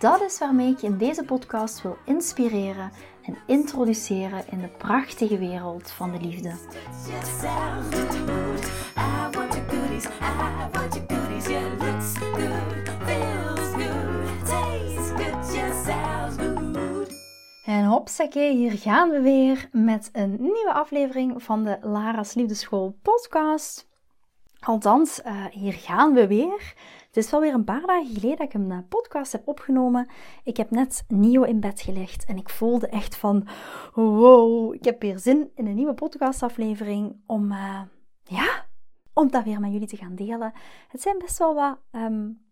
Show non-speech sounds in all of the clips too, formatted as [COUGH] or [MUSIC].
Dat is waarmee ik je in deze podcast wil inspireren en introduceren in de prachtige wereld van de liefde. En hopsakee, hier gaan we weer met een nieuwe aflevering van de Lara's Liefdeschool podcast. Althans, uh, hier gaan we weer. Het is wel weer een paar dagen geleden dat ik een eh, podcast heb opgenomen. Ik heb net nieuw in bed gelegd en ik voelde echt van, wow, ik heb weer zin in een nieuwe podcastaflevering om, uh, ja, om dat weer met jullie te gaan delen. Het zijn best wel wat um,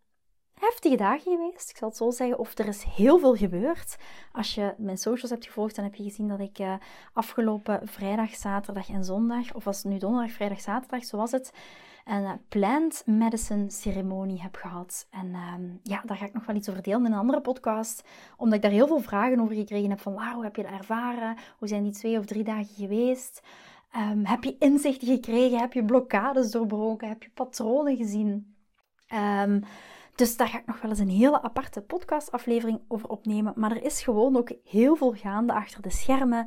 heftige dagen geweest, ik zal het zo zeggen, of er is heel veel gebeurd. Als je mijn socials hebt gevolgd, dan heb je gezien dat ik uh, afgelopen vrijdag, zaterdag en zondag, of was het nu donderdag, vrijdag, zaterdag, zo was het, een uh, plant medicine ceremonie heb gehad. En uh, ja, daar ga ik nog wel iets over delen in een andere podcast, omdat ik daar heel veel vragen over gekregen heb van, wow, hoe heb je dat ervaren? Hoe zijn die twee of drie dagen geweest? Um, heb je inzichten gekregen? Heb je blokkades doorbroken? Heb je patronen gezien? Um, dus daar ga ik nog wel eens een hele aparte podcastaflevering over opnemen. Maar er is gewoon ook heel veel gaande achter de schermen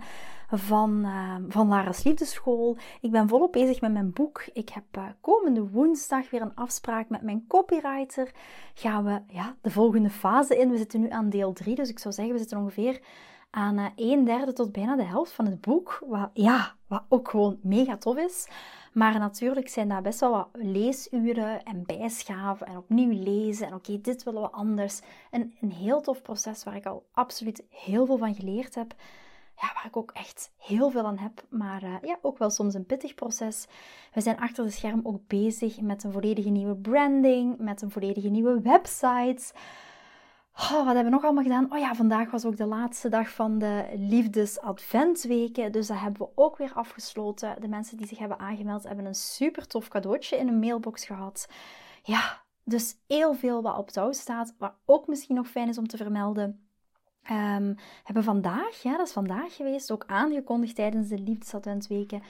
van, uh, van Lara's Liefdeschool. Ik ben volop bezig met mijn boek. Ik heb uh, komende woensdag weer een afspraak met mijn copywriter. Gaan we ja, de volgende fase in. We zitten nu aan deel 3, dus ik zou zeggen, we zitten ongeveer aan uh, een derde tot bijna de helft van het boek. Wat, ja, wat ook gewoon mega tof is. Maar natuurlijk zijn daar best wel wat leesuren en bijschaven en opnieuw lezen. En oké, dit willen we anders. En een heel tof proces waar ik al absoluut heel veel van geleerd heb. Ja, waar ik ook echt heel veel aan heb, maar uh, ja, ook wel soms een pittig proces. We zijn achter de scherm ook bezig met een volledige nieuwe branding, met een volledige nieuwe website. Oh, wat hebben we nog allemaal gedaan? Oh ja, vandaag was ook de laatste dag van de liefdesadventsweken. Dus dat hebben we ook weer afgesloten. De mensen die zich hebben aangemeld hebben een super tof cadeautje in een mailbox gehad. Ja, dus heel veel wat op touw staat. Wat ook misschien nog fijn is om te vermelden. Um, hebben vandaag, ja, dat is vandaag geweest, ook aangekondigd tijdens de liefdesadventsweken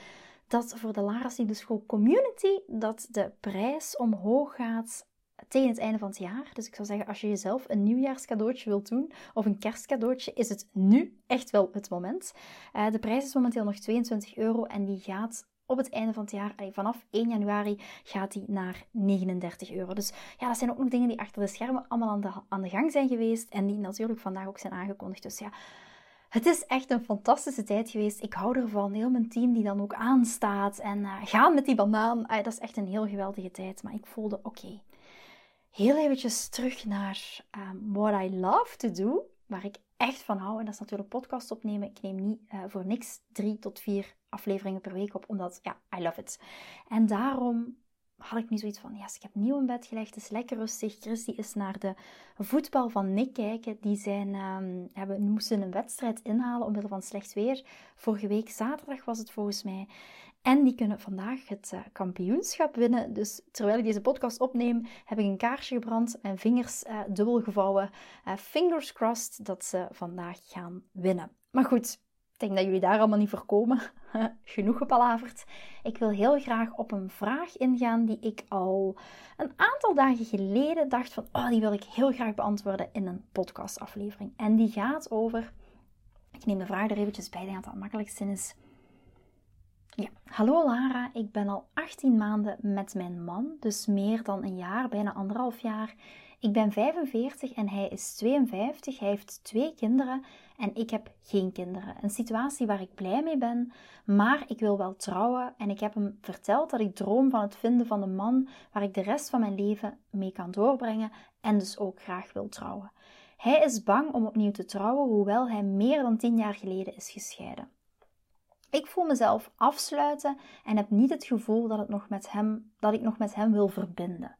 dat voor de Lara's Liefdeschool Community dat de prijs omhoog gaat tegen het einde van het jaar. Dus ik zou zeggen, als je jezelf een nieuwjaarscadeautje wilt doen of een kerstcadeautje, is het nu echt wel het moment. Uh, de prijs is momenteel nog 22 euro en die gaat op het einde van het jaar, vanaf 1 januari, gaat die naar 39 euro. Dus ja, dat zijn ook nog dingen die achter de schermen allemaal aan de, aan de gang zijn geweest en die natuurlijk vandaag ook zijn aangekondigd. Dus ja, het is echt een fantastische tijd geweest. Ik hou ervan. Heel mijn team die dan ook aanstaat. En uh, gaan met die banaan. Dat is echt een heel geweldige tijd. Maar ik voelde, oké, heel eventjes terug naar um, what I love to do, waar ik echt van hou. En dat is natuurlijk podcast opnemen. Ik neem niet uh, voor niks drie tot vier afleveringen per week op, omdat, ja, I love it. En daarom had ik nu zoiets van, ja, ik heb nieuw in bed gelegd, het is lekker rustig. Christy is naar de voetbal van Nick kijken. Die zijn, um, hebben, moesten een wedstrijd inhalen omwille van slecht weer. Vorige week zaterdag was het volgens mij. En die kunnen vandaag het uh, kampioenschap winnen. Dus terwijl ik deze podcast opneem, heb ik een kaarsje gebrand, mijn vingers uh, dubbel gevouwen. Uh, fingers crossed dat ze vandaag gaan winnen. Maar goed, ik denk dat jullie daar allemaal niet voor komen. [LAUGHS] Genoeg gepalaverd. Ik wil heel graag op een vraag ingaan die ik al een aantal dagen geleden dacht van, oh, die wil ik heel graag beantwoorden in een podcastaflevering. En die gaat over, ik neem de vraag er eventjes bij, ik denk dat het het is ja, hallo Lara. Ik ben al 18 maanden met mijn man, dus meer dan een jaar, bijna anderhalf jaar. Ik ben 45 en hij is 52. Hij heeft twee kinderen en ik heb geen kinderen. Een situatie waar ik blij mee ben, maar ik wil wel trouwen en ik heb hem verteld dat ik droom van het vinden van een man waar ik de rest van mijn leven mee kan doorbrengen en dus ook graag wil trouwen. Hij is bang om opnieuw te trouwen, hoewel hij meer dan 10 jaar geleden is gescheiden. Ik voel mezelf afsluiten en heb niet het gevoel dat, het nog met hem, dat ik nog met hem wil verbinden.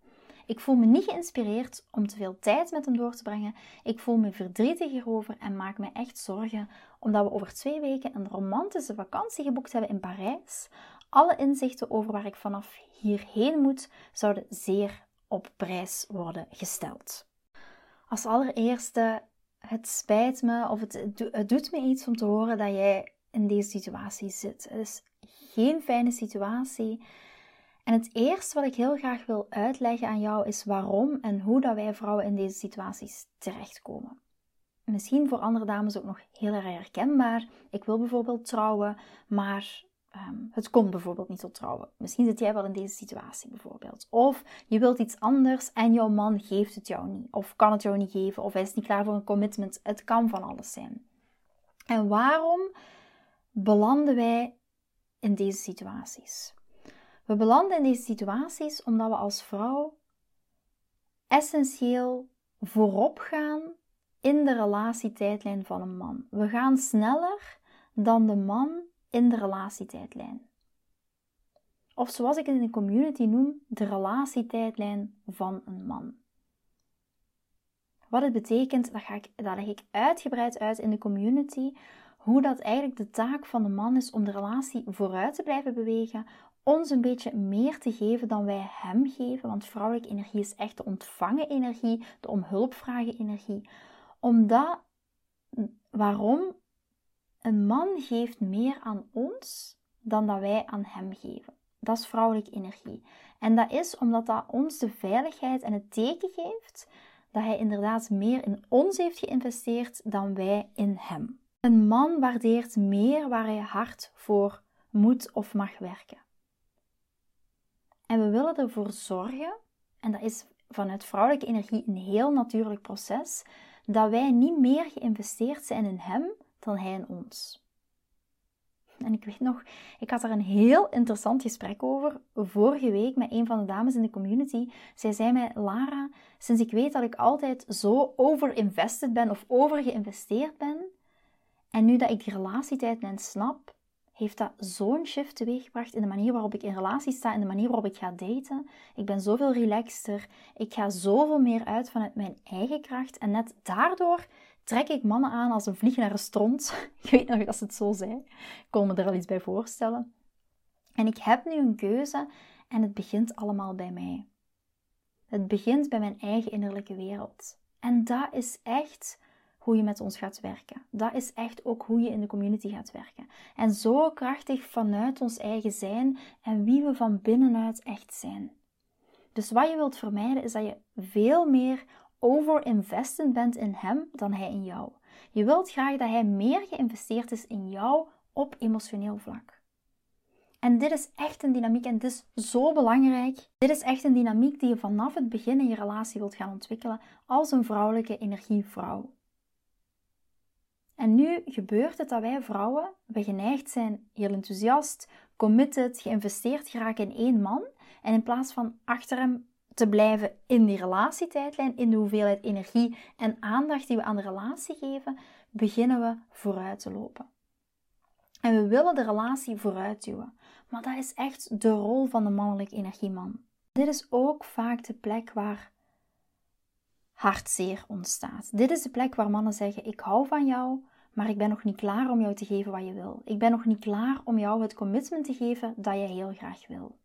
Ik voel me niet geïnspireerd om te veel tijd met hem door te brengen. Ik voel me verdrietig hierover en maak me echt zorgen omdat we over twee weken een romantische vakantie geboekt hebben in Parijs. Alle inzichten over waar ik vanaf hierheen moet zouden zeer op prijs worden gesteld. Als allereerste, het spijt me of het, het doet me iets om te horen dat jij in deze situatie zit. Het is geen fijne situatie. En het eerste wat ik heel graag wil uitleggen aan jou is waarom en hoe dat wij vrouwen in deze situaties terechtkomen. Misschien voor andere dames ook nog heel erg herkenbaar. Ik wil bijvoorbeeld trouwen, maar Ehm, het komt bijvoorbeeld niet tot trouwen. Misschien zit jij wel in deze situatie bijvoorbeeld. Of je wilt iets anders en jouw man geeft het jou niet. Of kan het jou niet geven. Of hij is niet klaar voor een commitment. Het kan van alles zijn. En waarom belanden wij in deze situaties? We belanden in deze situaties omdat we als vrouw essentieel voorop gaan in de relatietijdlijn van een man. We gaan sneller dan de man in de relatietijdlijn. Of zoals ik het in de community noem, de relatietijdlijn van een man. Wat het betekent, dat, ga ik, dat leg ik uitgebreid uit in de community. Hoe dat eigenlijk de taak van de man is om de relatie vooruit te blijven bewegen. Ons een beetje meer te geven dan wij hem geven. Want vrouwelijke energie is echt de ontvangen energie, de om energie. Omdat, waarom? Een man geeft meer aan ons dan dat wij aan hem geven. Dat is vrouwelijke energie. En dat is omdat dat ons de veiligheid en het teken geeft dat hij inderdaad meer in ons heeft geïnvesteerd dan wij in hem. Een man waardeert meer waar hij hard voor moet of mag werken. En we willen ervoor zorgen, en dat is vanuit vrouwelijke energie een heel natuurlijk proces, dat wij niet meer geïnvesteerd zijn in hem dan hij in ons. En ik weet nog, ik had daar een heel interessant gesprek over vorige week met een van de dames in de community. Zij zei mij, Lara, sinds ik weet dat ik altijd zo overinvested ben of overgeïnvesteerd ben, en nu dat ik die relatietijdlijn snap, heeft dat zo'n shift teweeggebracht in de manier waarop ik in relatie sta, in de manier waarop ik ga daten. Ik ben zoveel relaxter, ik ga zoveel meer uit vanuit mijn eigen kracht en net daardoor trek ik mannen aan als een vlieg naar een stront. [LAUGHS] ik weet nog dat ze het zo zei. Ik kon me er al iets bij voorstellen. En ik heb nu een keuze en het begint allemaal bij mij. Het begint bij mijn eigen innerlijke wereld. En dat is echt hoe je met ons gaat werken. Dat is echt ook hoe je in de community gaat werken. En zo krachtig vanuit ons eigen zijn en wie we van binnenuit echt zijn. Dus wat je wilt vermijden is dat je veel meer overinvestend bent in hem dan hij in jou. Je wilt graag dat hij meer geïnvesteerd is in jou op emotioneel vlak. En dit is echt een dynamiek en dit is zo belangrijk. Dit is echt een dynamiek die je vanaf het begin in je relatie wilt gaan ontwikkelen als een vrouwelijke energievrouw. En nu gebeurt het dat wij vrouwen, we geneigd zijn heel enthousiast, committed, geïnvesteerd geraken in één man. En in plaats van achter hem te blijven in die relatietijdlijn, in de hoeveelheid energie en aandacht die we aan de relatie geven, beginnen we vooruit te lopen. En we willen de relatie vooruit duwen. Maar dat is echt de rol van de mannelijke energieman. Dit is ook vaak de plek waar hartzeer ontstaat. Dit is de plek waar mannen zeggen: Ik hou van jou, maar ik ben nog niet klaar om jou te geven wat je wil. Ik ben nog niet klaar om jou het commitment te geven dat je heel graag wil.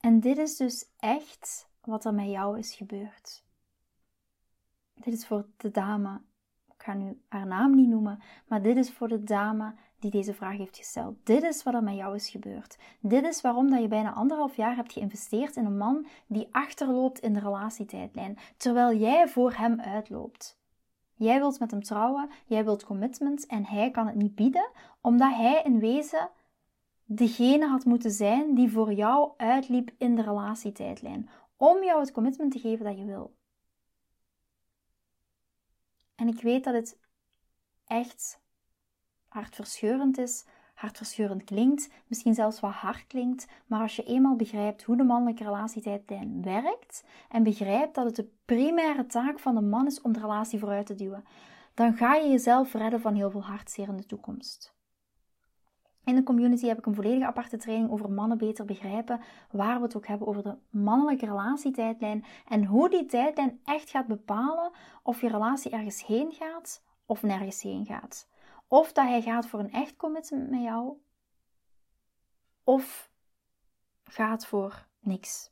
En dit is dus echt wat er met jou is gebeurd. Dit is voor de dame, ik ga nu haar naam niet noemen, maar dit is voor de dame die deze vraag heeft gesteld. Dit is wat er met jou is gebeurd. Dit is waarom dat je bijna anderhalf jaar hebt geïnvesteerd in een man die achterloopt in de relatietijdlijn, terwijl jij voor hem uitloopt. Jij wilt met hem trouwen, jij wilt commitment en hij kan het niet bieden, omdat hij in wezen degene had moeten zijn die voor jou uitliep in de relatietijdlijn, om jou het commitment te geven dat je wil. En ik weet dat het echt hartverscheurend is, hartverscheurend klinkt, misschien zelfs wat hard klinkt, maar als je eenmaal begrijpt hoe de mannelijke relatietijdlijn werkt en begrijpt dat het de primaire taak van de man is om de relatie vooruit te duwen, dan ga je jezelf redden van heel veel hartzeer in de toekomst. In de community heb ik een volledige aparte training over mannen beter begrijpen, waar we het ook hebben over de mannelijke relatietijdlijn en hoe die tijdlijn echt gaat bepalen of je relatie ergens heen gaat of nergens heen gaat. Of dat hij gaat voor een echt commitment met jou, of gaat voor niks.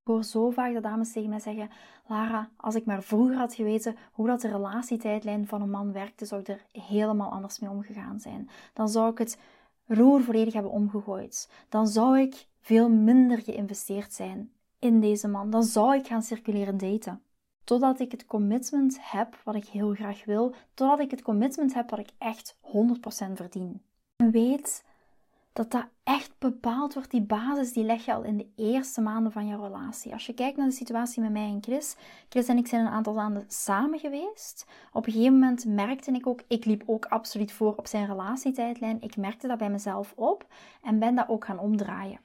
Ik hoor zo vaak dat dames tegen mij zeggen: Lara, als ik maar vroeger had geweten hoe dat de relatietijdlijn van een man werkte, zou ik er helemaal anders mee omgegaan zijn. Dan zou ik het roer volledig hebben omgegooid. Dan zou ik veel minder geïnvesteerd zijn in deze man. Dan zou ik gaan circuleren daten. Totdat ik het commitment heb wat ik heel graag wil. Totdat ik het commitment heb wat ik echt 100% verdien. En weet dat dat echt bepaald wordt. Die basis die leg je al in de eerste maanden van je relatie. Als je kijkt naar de situatie met mij en Chris. Chris en ik zijn een aantal maanden samen geweest. Op een gegeven moment merkte ik ook, ik liep ook absoluut voor op zijn relatietijdlijn. Ik merkte dat bij mezelf op en ben dat ook gaan omdraaien.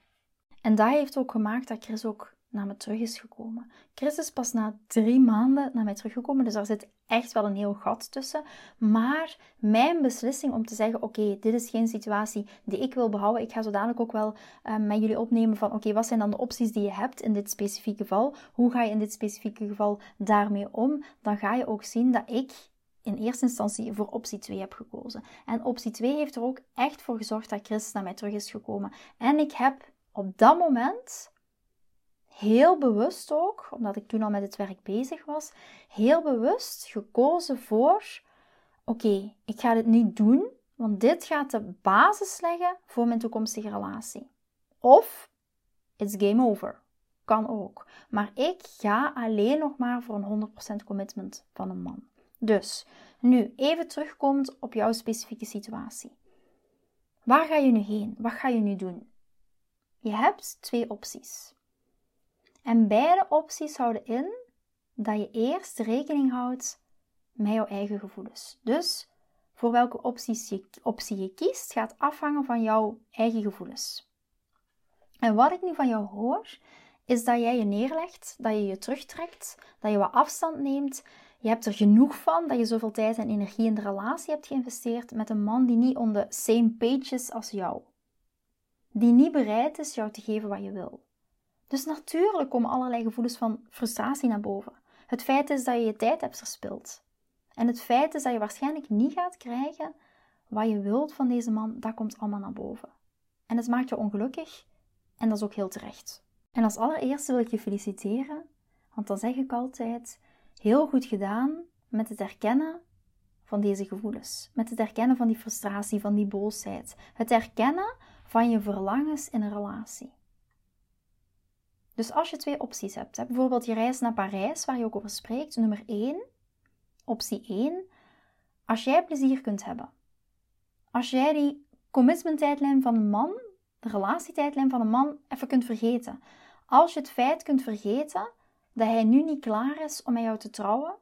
En dat heeft ook gemaakt dat Chris ook naar me terug is gekomen. Chris is pas na drie maanden naar mij teruggekomen, dus daar zit echt wel een heel gat tussen. Maar mijn beslissing om te zeggen: Oké, dit is geen situatie die ik wil behouden. Ik ga zo dadelijk ook wel uh, met jullie opnemen van: Oké, wat zijn dan de opties die je hebt in dit specifieke geval? Hoe ga je in dit specifieke geval daarmee om? Dan ga je ook zien dat ik in eerste instantie voor optie 2 heb gekozen. En optie 2 heeft er ook echt voor gezorgd dat Chris naar mij terug is gekomen. En ik heb op dat moment heel bewust ook, omdat ik toen al met het werk bezig was, heel bewust gekozen voor: oké, ik ga dit niet doen, want dit gaat de basis leggen voor mijn toekomstige relatie. Of it's game over. Kan ook. Maar ik ga alleen nog maar voor een 100% commitment van een man. Dus, nu even terugkomend op jouw specifieke situatie. Waar ga je nu heen? Wat ga je nu doen? Je hebt twee opties. En beide opties houden in dat je eerst rekening houdt met jouw eigen gevoelens. Dus voor welke opties je, optie je kiest, gaat afhangen van jouw eigen gevoelens. En wat ik nu van jou hoor, is dat jij je neerlegt, dat je je terugtrekt, dat je wat afstand neemt. Je hebt er genoeg van dat je zoveel tijd en energie in de relatie hebt geïnvesteerd met een man die niet on the same page is als jou. Die niet bereid is jou te geven wat je wil. Dus natuurlijk komen allerlei gevoelens van frustratie naar boven. Het feit is dat je je tijd hebt verspild. En het feit is dat je waarschijnlijk niet gaat krijgen wat je wilt van deze man, dat komt allemaal naar boven. En het maakt je ongelukkig en dat is ook heel terecht. En als allereerste wil ik je feliciteren, want dan zeg ik altijd: heel goed gedaan met het erkennen van deze gevoelens. Met het erkennen van die frustratie, van die boosheid. Het erkennen van je verlangens in een relatie. Dus als je twee opties hebt, bijvoorbeeld je reis naar Parijs, waar je ook over spreekt, nummer 1, optie 1, als jij plezier kunt hebben, als jij die commitment-tijdlijn van een man, de relatietijdlijn van een man, even kunt vergeten. Als je het feit kunt vergeten dat hij nu niet klaar is om met jou te trouwen,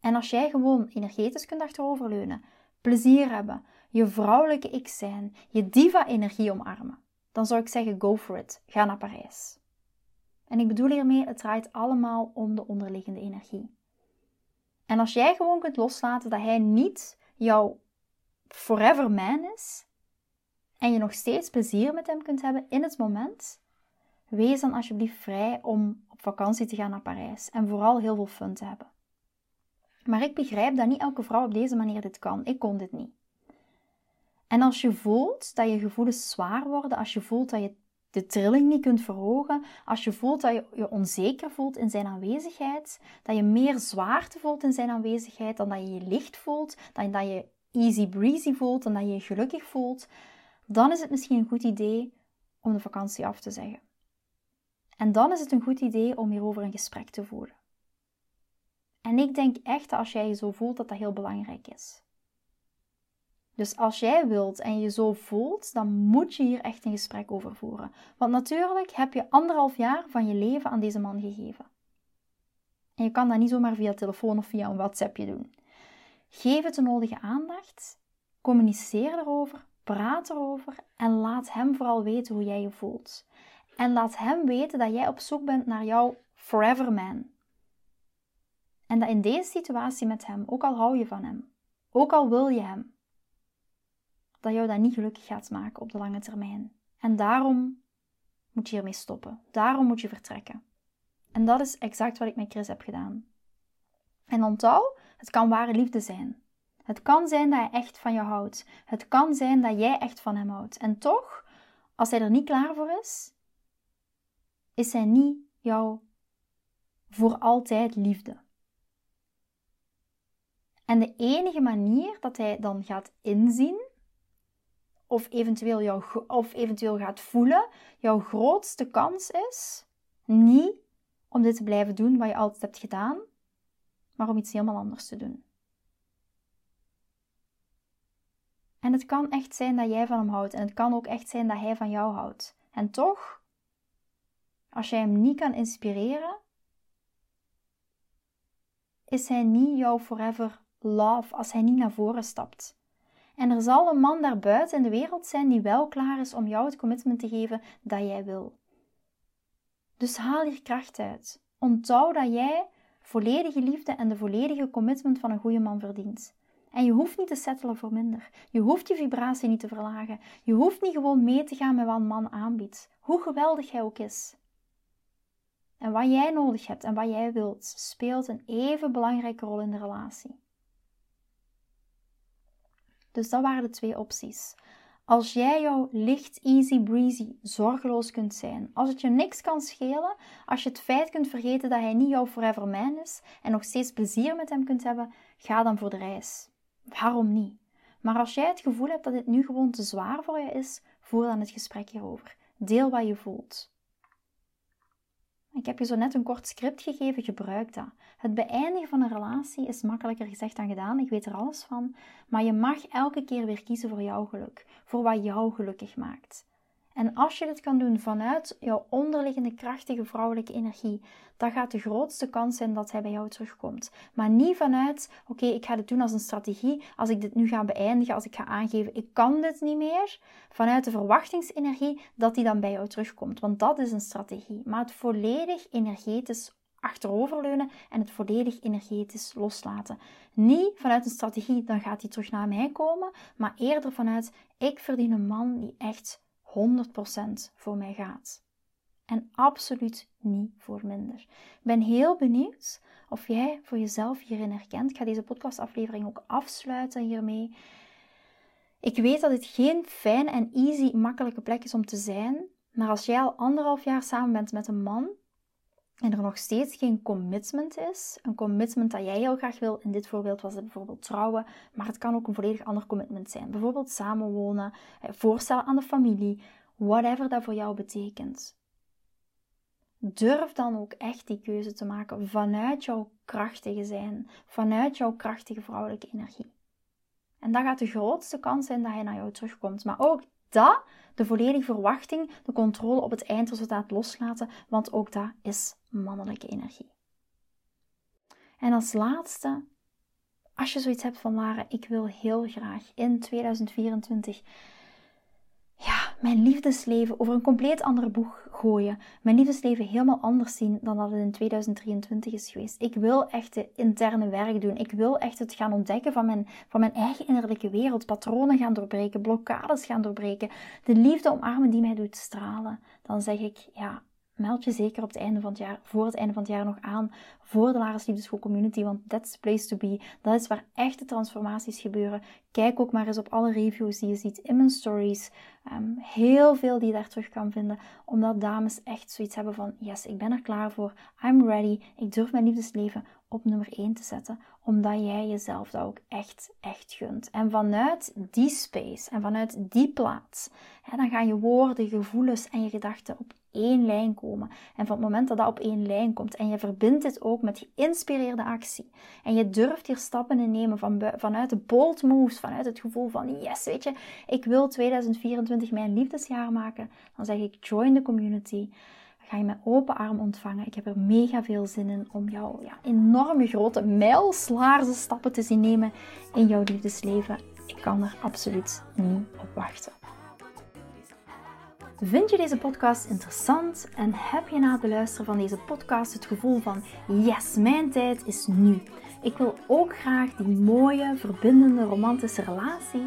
en als jij gewoon energetisch kunt achteroverleunen, plezier hebben, je vrouwelijke ik zijn, je diva-energie omarmen, dan zou ik zeggen: go for it. Ga naar Parijs. En ik bedoel hiermee, het draait allemaal om de onderliggende energie. En als jij gewoon kunt loslaten dat hij niet jouw forever man is, en je nog steeds plezier met hem kunt hebben in het moment, wees dan alsjeblieft vrij om op vakantie te gaan naar Parijs en vooral heel veel fun te hebben. Maar ik begrijp dat niet elke vrouw op deze manier dit kan. Ik kon dit niet. En als je voelt dat je gevoelens zwaar worden, als je voelt dat je de trilling niet kunt verhogen, als je voelt dat je je onzeker voelt in zijn aanwezigheid, dat je meer zwaarte voelt in zijn aanwezigheid dan dat je je licht voelt, dan dat je easy breezy voelt, dan dat je je gelukkig voelt, dan is het misschien een goed idee om de vakantie af te zeggen. En dan is het een goed idee om hierover een gesprek te voeren. En ik denk echt dat als jij je zo voelt, dat dat heel belangrijk is. Dus als jij wilt en je zo voelt, dan moet je hier echt een gesprek over voeren. Want natuurlijk heb je anderhalf jaar van je leven aan deze man gegeven. En je kan dat niet zomaar via telefoon of via een WhatsAppje doen. Geef het de nodige aandacht, communiceer erover, praat erover en laat hem vooral weten hoe jij je voelt. En laat hem weten dat jij op zoek bent naar jouw forever man. En dat in deze situatie met hem, ook al hou je van hem, ook al wil je hem, dat jou dat niet gelukkig gaat maken op de lange termijn. En daarom moet je hiermee stoppen. Daarom moet je vertrekken. En dat is exact wat ik met Chris heb gedaan. En onthoud, het kan ware liefde zijn. Het kan zijn dat hij echt van je houdt. Het kan zijn dat jij echt van hem houdt. En toch, als hij er niet klaar voor is, is hij niet jouw voor altijd liefde. En de enige manier dat hij dan gaat inzien, of eventueel, jou, of eventueel gaat voelen, jouw grootste kans is niet om dit te blijven doen wat je altijd hebt gedaan, maar om iets helemaal anders te doen. En het kan echt zijn dat jij van hem houdt en het kan ook echt zijn dat hij van jou houdt. En toch, als jij hem niet kan inspireren, is hij niet jouw forever love als hij niet naar voren stapt. En er zal een man daar buiten in de wereld zijn die wel klaar is om jou het commitment te geven dat jij wil. Dus haal hier kracht uit. Onthoud dat jij volledige liefde en de volledige commitment van een goede man verdient. En je hoeft niet te settelen voor minder. Je hoeft je vibratie niet te verlagen. Je hoeft niet gewoon mee te gaan met wat een man aanbiedt, hoe geweldig hij ook is. En wat jij nodig hebt en wat jij wilt, speelt een even belangrijke rol in de relatie. Dus dat waren de twee opties. Als jij jou licht, easy breezy, zorgeloos kunt zijn, als het je niks kan schelen, als je het feit kunt vergeten dat hij niet jouw forever man is en nog steeds plezier met hem kunt hebben, ga dan voor de reis. Waarom niet? Maar als jij het gevoel hebt dat dit nu gewoon te zwaar voor je is, voer dan het gesprek hierover. Deel wat je voelt. Ik heb je zo net een kort script gegeven, gebruik dat. Het beëindigen van een relatie is makkelijker gezegd dan gedaan, ik weet er alles van. Maar je mag elke keer weer kiezen voor jouw geluk, voor wat jou gelukkig maakt. En als je dit kan doen vanuit jouw onderliggende krachtige vrouwelijke energie, dan gaat de grootste kans zijn dat hij bij jou terugkomt. Maar niet vanuit, oké, ik ga dit doen als een strategie, als ik dit nu ga beëindigen, als ik ga aangeven, ik kan dit niet meer, vanuit de verwachtingsenergie dat hij dan bij jou terugkomt. Want dat is een strategie. Maar het volledig energetisch achteroverleunen en het volledig energetisch loslaten. Niet vanuit een strategie, dan gaat hij terug naar mij komen, maar eerder vanuit, ik verdien een man die echt 100% voor mij gaat. En absoluut niet voor minder. Ik ben heel benieuwd of jij voor jezelf hierin herkent. Ik ga deze podcastaflevering ook afsluiten hiermee. Ik weet dat dit geen fijn en easy, makkelijke plek is om te zijn. Maar als jij al anderhalf jaar samen bent met een man en er nog steeds geen commitment is, een commitment dat jij heel graag wil, in dit voorbeeld was het bijvoorbeeld trouwen, maar het kan ook een volledig ander commitment zijn. Bijvoorbeeld samenwonen, eh, voorstellen aan de familie, whatever dat voor jou betekent. Durf dan ook echt die keuze te maken vanuit jouw krachtige zijn, vanuit jouw krachtige vrouwelijke energie. En dat gaat de grootste kans zijn dat hij naar jou terugkomt. Maar ook dat, de volledige verwachting, de controle op het eindresultaat loslaten, want ook dat is mannelijke energie. En als laatste, als je zoiets hebt van Lara, ik wil heel graag in 2024 ja, mijn liefdesleven over een compleet andere boeg gooien. Mijn liefdesleven helemaal anders zien dan dat het in 2023 is geweest. Ik wil echt de interne werk doen. Ik wil echt het gaan ontdekken van mijn, van mijn eigen innerlijke wereld. Patronen gaan doorbreken, blokkades gaan doorbreken. De liefde omarmen die mij doet stralen. Dan zeg ik, ja, meld je zeker op het einde van het jaar, voor het einde van het jaar nog aan voor de Laris Liefdeschool Community, want that's the place to be. Dat is waar echte transformaties gebeuren. Kijk ook maar eens op alle reviews die je ziet in mijn stories. Um, heel veel die je daar terug kan vinden, omdat dames echt zoiets hebben van, yes, ik ben er klaar voor, I'm ready, ik durf mijn liefdesleven op nummer 1 te zetten, omdat jij jezelf dat ook echt, echt gunt. En vanuit die space en vanuit die plaats, hè, dan gaan je woorden, gevoelens en je gedachten op één lijn komen. En van het moment dat dat op één lijn komt en je verbindt dit ook met geïnspireerde actie en je durft hier stappen in nemen van, vanuit de bold moves, vanuit het gevoel van yes, weet je, ik wil 2024 mijn liefdesjaar maken, dan zeg ik join the community ga je met open arm ontvangen. Ik heb er mega veel zin in om jou ja, enorme grote mijlslaarse stappen te zien nemen in jouw liefdesleven. Ik kan er absoluut niet op wachten. Vind je deze podcast interessant en heb je na het beluisteren van deze podcast het gevoel van yes, mijn tijd is nu. Ik wil ook graag die mooie, verbindende, romantische relatie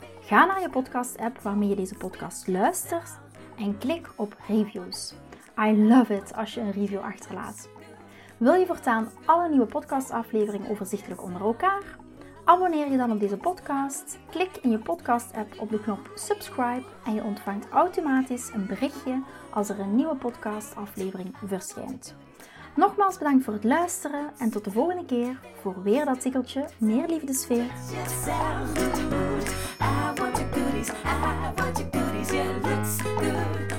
Ga naar je podcast-app waarmee je deze podcast luistert en klik op reviews. I love it als je een review achterlaat. Wil je voortaan alle nieuwe podcastafleveringen overzichtelijk onder elkaar? Abonneer je dan op deze podcast. Klik in je podcast-app op de knop subscribe en je ontvangt automatisch een berichtje als er een nieuwe podcastaflevering verschijnt. Nogmaals bedankt voor het luisteren en tot de volgende keer voor weer dat tikkeltje meer liefdesfeer. goodies. I want your goodies. Yeah, looks good.